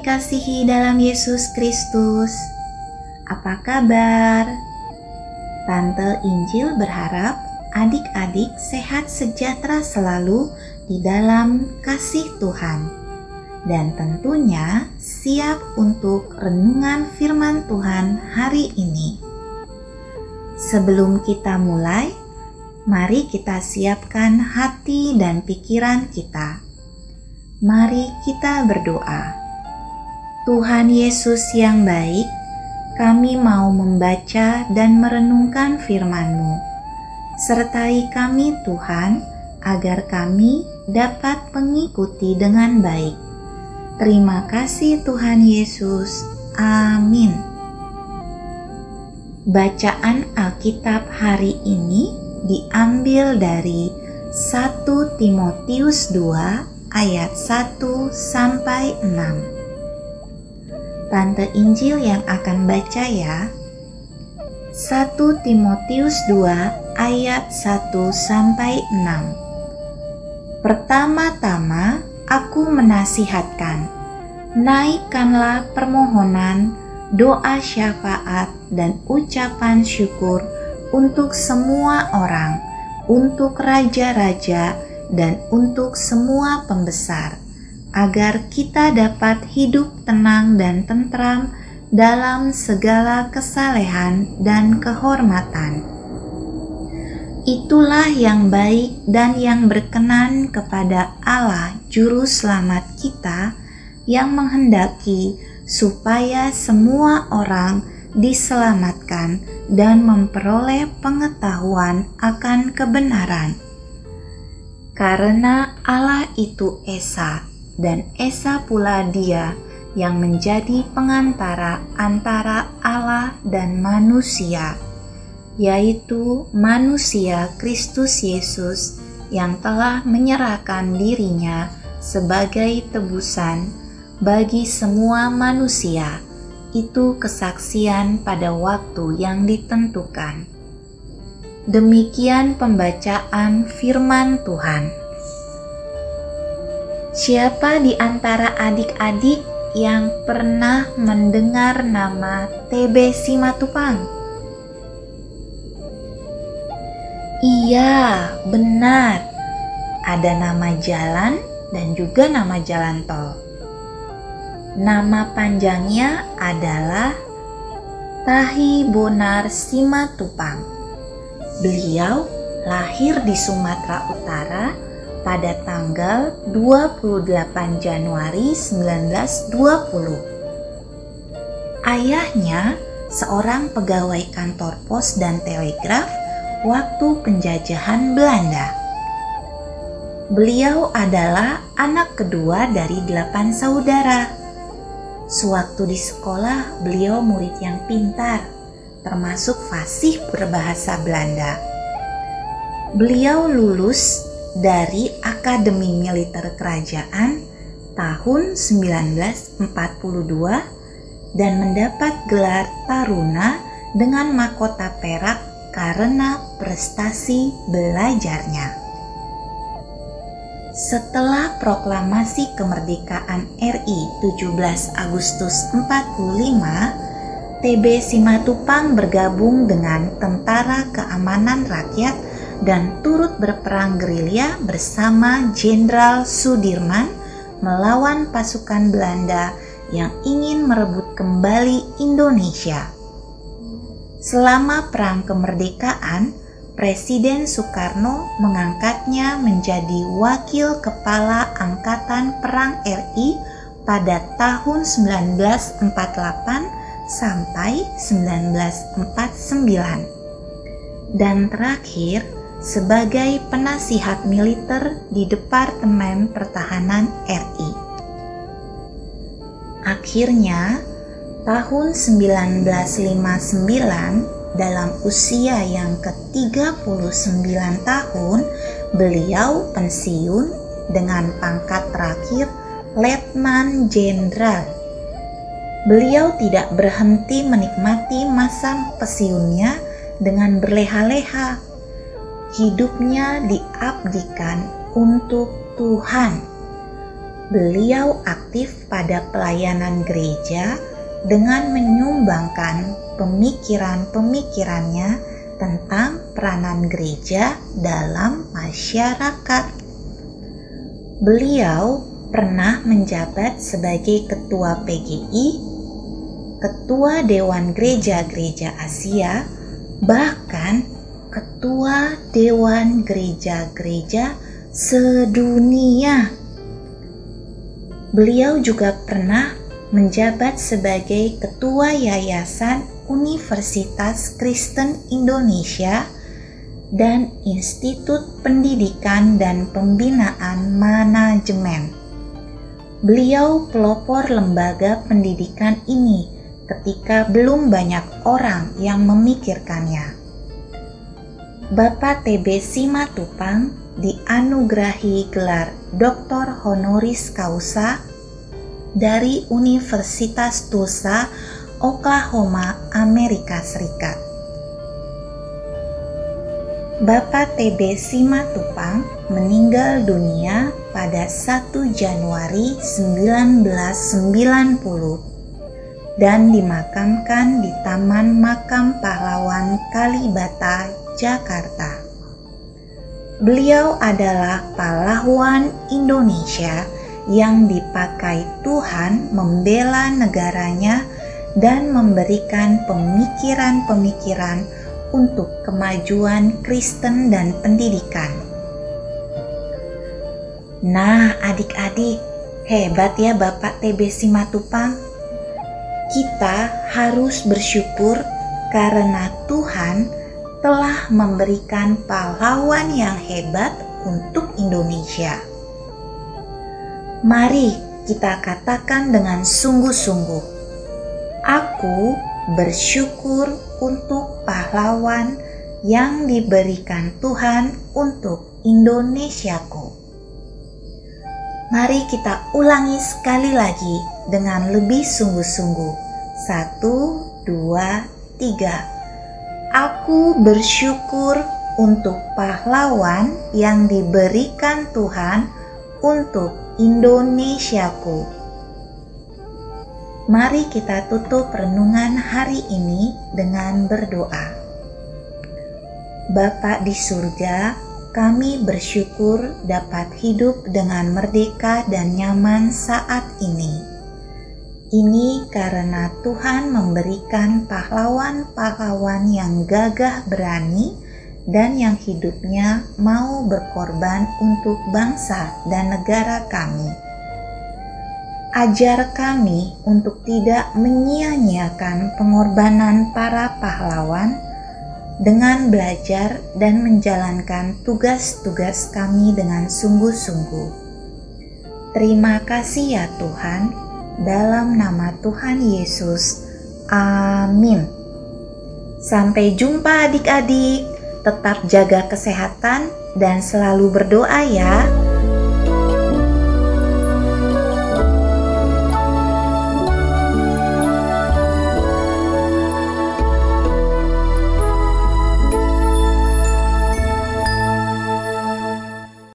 Dikasihi dalam Yesus Kristus. Apa kabar? Tante Injil berharap adik-adik sehat sejahtera selalu di dalam kasih Tuhan. Dan tentunya siap untuk renungan firman Tuhan hari ini. Sebelum kita mulai, mari kita siapkan hati dan pikiran kita Mari kita berdoa. Tuhan Yesus yang baik, kami mau membaca dan merenungkan firman-Mu. Sertai kami Tuhan, agar kami dapat mengikuti dengan baik. Terima kasih Tuhan Yesus. Amin. Bacaan Alkitab hari ini diambil dari 1 Timotius 2 ayat 1 sampai 6. Tante Injil yang akan baca ya. 1 Timotius 2 ayat 1 sampai 6. Pertama-tama aku menasihatkan, naikkanlah permohonan, doa syafaat dan ucapan syukur untuk semua orang, untuk raja-raja, dan untuk semua pembesar, agar kita dapat hidup tenang dan tentram dalam segala kesalehan dan kehormatan. Itulah yang baik dan yang berkenan kepada Allah Juru Selamat kita, yang menghendaki supaya semua orang diselamatkan dan memperoleh pengetahuan akan kebenaran karena Allah itu Esa, dan Esa pula Dia yang menjadi pengantara antara Allah dan manusia, yaitu manusia Kristus Yesus yang telah menyerahkan dirinya sebagai tebusan bagi semua manusia. Itu kesaksian pada waktu yang ditentukan. Demikian pembacaan firman Tuhan. Siapa di antara adik-adik yang pernah mendengar nama TB Simatupang? Iya, benar. Ada nama jalan dan juga nama jalan tol. Nama panjangnya adalah Tahi Bonar Simatupang. Beliau lahir di Sumatera Utara pada tanggal 28 Januari 1920. Ayahnya seorang pegawai kantor pos dan telegraf waktu penjajahan Belanda. Beliau adalah anak kedua dari delapan saudara. Sewaktu di sekolah, beliau murid yang pintar termasuk fasih berbahasa Belanda. Beliau lulus dari Akademi Militer Kerajaan tahun 1942 dan mendapat gelar Taruna dengan mahkota perak karena prestasi belajarnya. Setelah proklamasi kemerdekaan RI 17 Agustus 45, TB Simatupang bergabung dengan Tentara Keamanan Rakyat dan turut berperang gerilya bersama Jenderal Sudirman melawan pasukan Belanda yang ingin merebut kembali Indonesia. Selama Perang Kemerdekaan, Presiden Soekarno mengangkatnya menjadi Wakil Kepala Angkatan Perang RI pada tahun 1948 sampai 1949. Dan terakhir, sebagai penasihat militer di Departemen Pertahanan RI. Akhirnya, tahun 1959 dalam usia yang ke-39 tahun, beliau pensiun dengan pangkat terakhir Letnan Jenderal Beliau tidak berhenti menikmati masa pesiunnya dengan berleha-leha. Hidupnya diabdikan untuk Tuhan. beliau aktif pada pelayanan gereja dengan menyumbangkan pemikiran-pemikirannya tentang peranan gereja dalam masyarakat. Beliau pernah menjabat sebagai ketua PGI, ketua Dewan Gereja-Gereja Asia, bahkan ketua Dewan Gereja-Gereja sedunia. Beliau juga pernah menjabat sebagai Ketua Yayasan Universitas Kristen Indonesia dan Institut Pendidikan dan Pembinaan Manajemen. Beliau pelopor lembaga pendidikan ini ketika belum banyak orang yang memikirkannya. Bapak TB Simatupang dianugerahi gelar Doktor Honoris Causa dari Universitas Tulsa, Oklahoma, Amerika Serikat. Bapak TB Simatupang meninggal dunia pada 1 Januari 1990 dan dimakamkan di Taman Makam Pahlawan Kalibata Jakarta. Beliau adalah pahlawan Indonesia yang dipakai Tuhan membela negaranya dan memberikan pemikiran-pemikiran untuk kemajuan Kristen dan pendidikan. Nah, adik-adik, hebat ya Bapak TB Simatupang. Kita harus bersyukur karena Tuhan telah memberikan pahlawan yang hebat untuk Indonesia. Mari kita katakan dengan sungguh-sungguh, "Aku bersyukur untuk pahlawan yang diberikan Tuhan untuk Indonesiaku." Mari kita ulangi sekali lagi dengan lebih sungguh-sungguh. Satu, dua, tiga. Aku bersyukur untuk pahlawan yang diberikan Tuhan untuk Indonesiaku. Mari kita tutup renungan hari ini dengan berdoa. Bapa di surga, kami bersyukur dapat hidup dengan merdeka dan nyaman saat ini. Ini karena Tuhan memberikan pahlawan-pahlawan yang gagah berani dan yang hidupnya mau berkorban untuk bangsa dan negara kami. Ajar kami untuk tidak menyia-nyiakan pengorbanan para pahlawan dengan belajar dan menjalankan tugas-tugas kami dengan sungguh-sungguh. Terima kasih ya Tuhan dalam nama Tuhan Yesus. Amin. Sampai jumpa adik-adik. Tetap jaga kesehatan dan selalu berdoa ya.